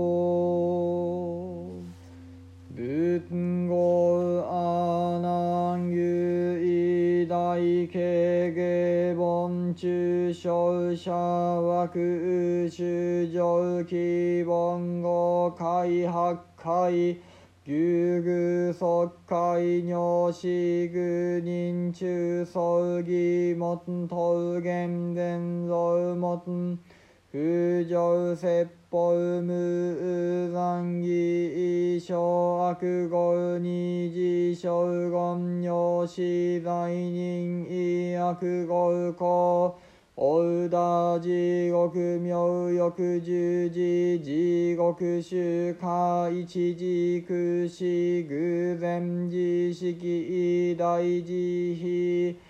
教仏語阿南牛偉大慶下凡中小者枠主上記凡語開発会牛具即会尿死具人中葬儀も桃源伝蔵も不常説法無残義小悪語二次小言尿死罪人意悪語公おうだ地獄妙欲十字地獄宗家一時空死偶然自式大慈悲。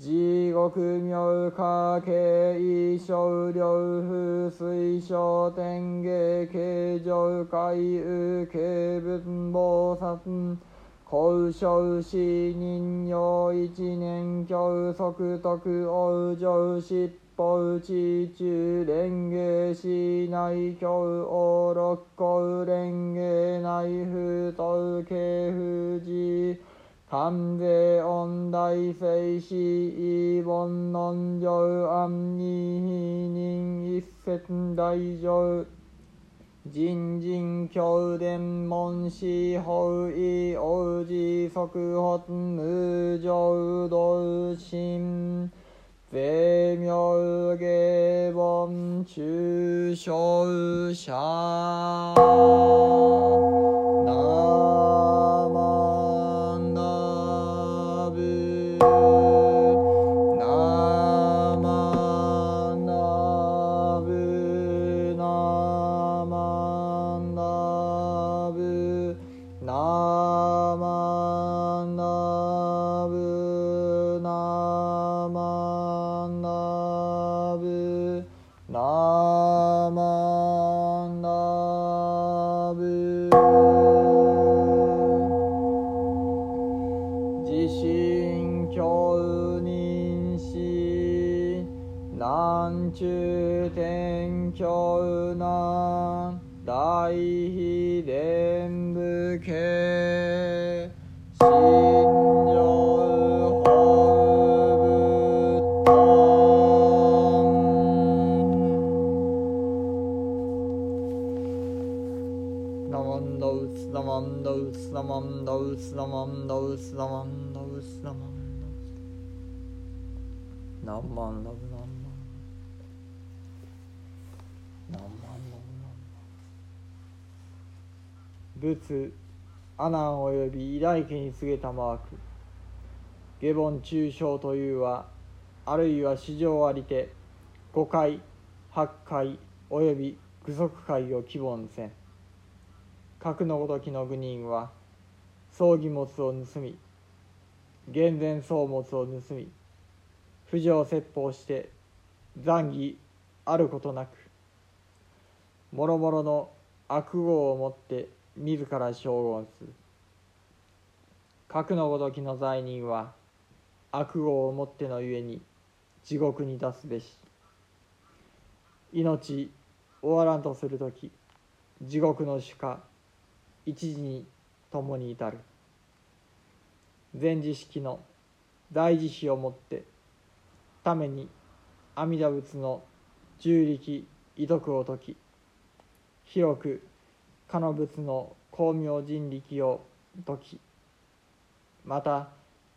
地獄妙化慶少量風水小天下形状海右軽仏菩薩交渉死人用一年教則徳往生執法地中蓮華市内教王六甲蓮華内府東慶富士関税恩大聖死異凡論上安二非人一節大乗人人教伝門師法医王子即発無常道心税妙下凡中小者ナ中天教南大秘伝部家。心上法仏ナマンダウスナマンダウスナマンダウスナマンダウスナマンダウスナマンダウス。ナマンダウナマンナマンナマ仏阿南及び偉大家に告げたマーク。下凡中小というはあるいは史上ありて五回八回及び具足会を希望せん。核のごときの愚人は葬儀物を盗み厳然草物を盗み不条説法して残儀あることなくもろもろの悪語をもって自ら称言す核のごときの罪人は悪語をもってのゆえに地獄に出すべし命終わらんとする時地獄の主か一時に共に至る。前知識の大慈悲をもってために阿弥陀仏の重力遺徳を説き広くかの仏の光明人力を説きまた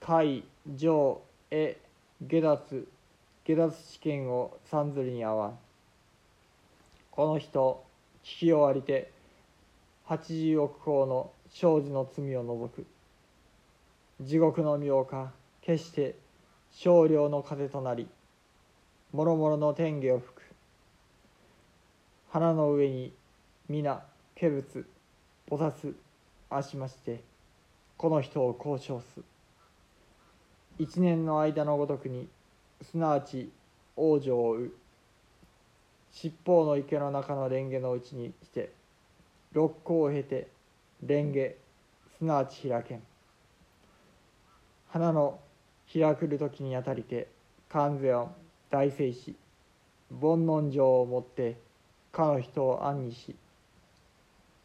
海上へ下脱下脱試験を三ずりに合わん。この人聞き終わりて八十億光の生じの罪を除く。地獄の妙か決して少量の風となりもろもろの天下を吹く。花の上に皆化仏菩薩あしましてこの人を交渉す。一年の間のごとくにすなわち王女を追う。七宝の池の中の蓮華のうちにして六甲を経て蓮華すなわち開けん花の開くる時にあたりて観世音大聖師煩悩状をもってかの人を暗にし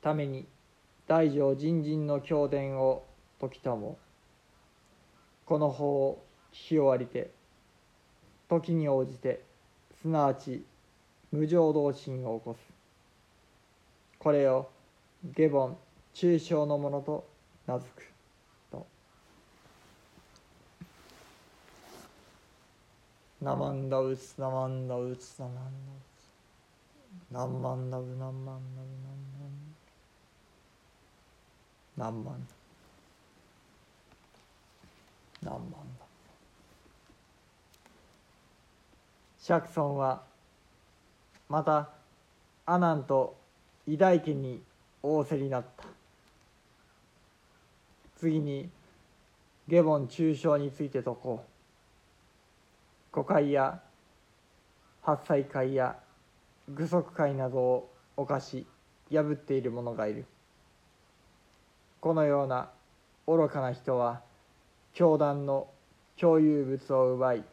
ために大乗人人の教典を時ともこの法を聞き終わりて時に応じてすなわち無常動心を起こす。これを下凡中小のものと名付く。と「なまんだうつなまんだうつなまんだうつ」「なんまんだうなんまんだうなんまんだう」マンダ何万だ？釈尊はまた阿南と偉大家に仰せになった。次に下凡中傷について説こう。誤解や八歳会や愚足会などを犯し破っている者がいる。このような愚かな人は教団の共有物を奪い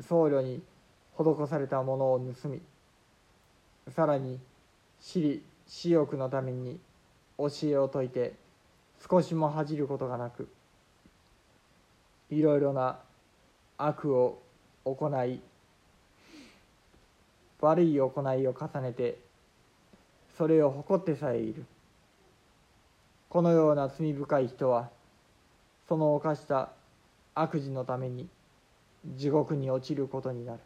僧侶に施されたものを盗みさらに私利私欲のために教えを説いて少しも恥じることがなくいろいろな悪を行い悪い行いを重ねてそれを誇ってさえいる。このような罪深い人はその犯した悪事のために地獄に落ちることになる。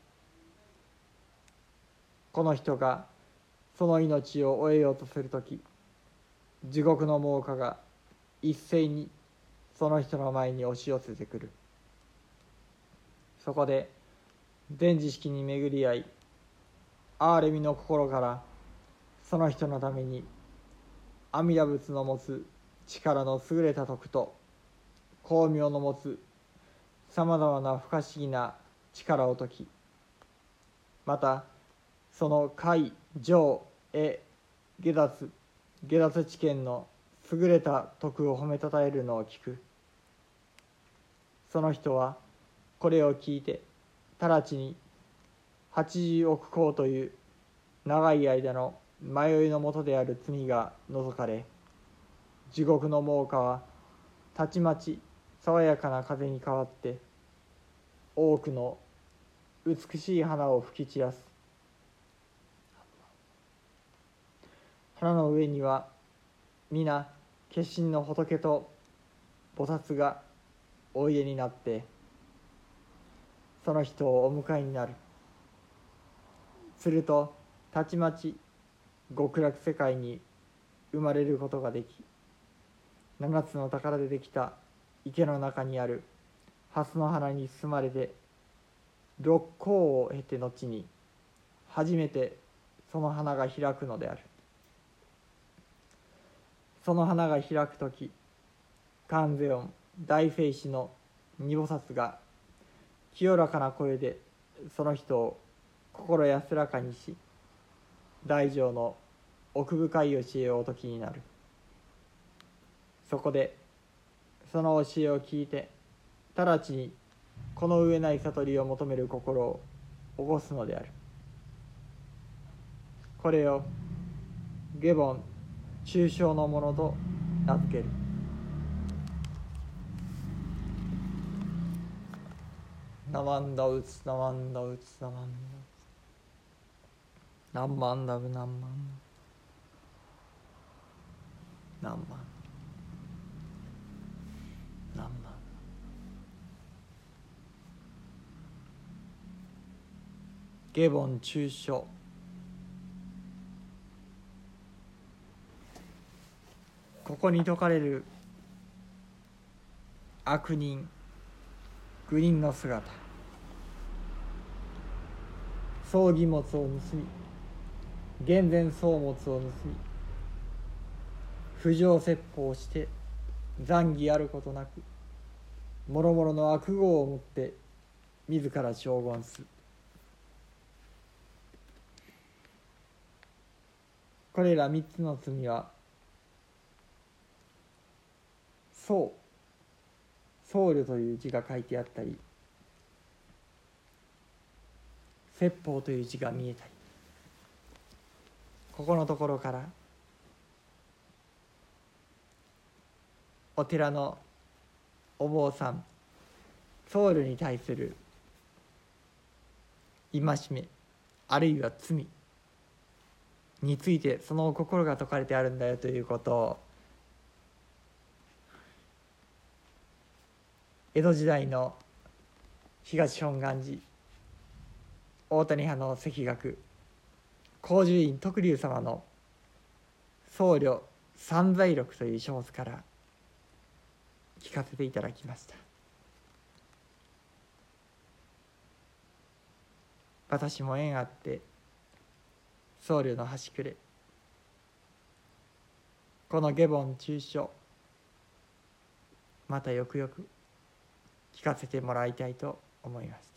この人がその命を終えようとする時地獄の猛火が一斉にその人の前に押し寄せてくる。そこで全知識に巡り合い憐れみの心からその人のために阿弥陀仏の持つ力の優れた徳と光明の持つさまざまな不可思議な力を解きまたその海上へ下脱下脱知見の優れた徳を褒めたたえるのを聞く。その人はこれを聞いて直ちに80億光という長い間の迷いのもとである罪が除かれ地獄の猛火はたちまち爽やかな風に変わって多くの美しい花を吹き散らす。花の上には皆化身の仏と菩薩がおいでになってその人をお迎えになる。するとたちまち極楽世界に生まれることができ七つの宝でできた池の中にある蓮の花に包まれて六甲を経て後に初めてその花が開くのである。その花が開く時観世音大聖師の二菩薩が清らかな声でその人を心安らかにし大乗の奥深い教えをお説きになる。そこでその教えを聞いて直ちにこの上ない悟りを求める心を起こすのである。これを下凡抽象のものと名付ける。なまんだうつなまんだうつなまんだうつ。なんまんだぶなんまんなんまんなんまん下凡中書。ここに説かれる悪人愚人の姿。葬儀物を盗み厳然草物を盗み不浄説法して残儀あることなくもろもろの悪号をもって自ら証言する。これら三つの罪は僧僧侶という字が書いてあったり説法という字が見えたりここのところからお寺のお坊さん僧侶に対する戒めあるいは罪についてその心が説かれてあるんだよということ。を江戸時代の東本願寺。大谷派の石学。高寿院徳龍様の僧侶三財録という書物から聞かせていただきました。私も縁あって僧侶の端くれ。この下凡中書またよくよく聞かせてもらいたいと思います。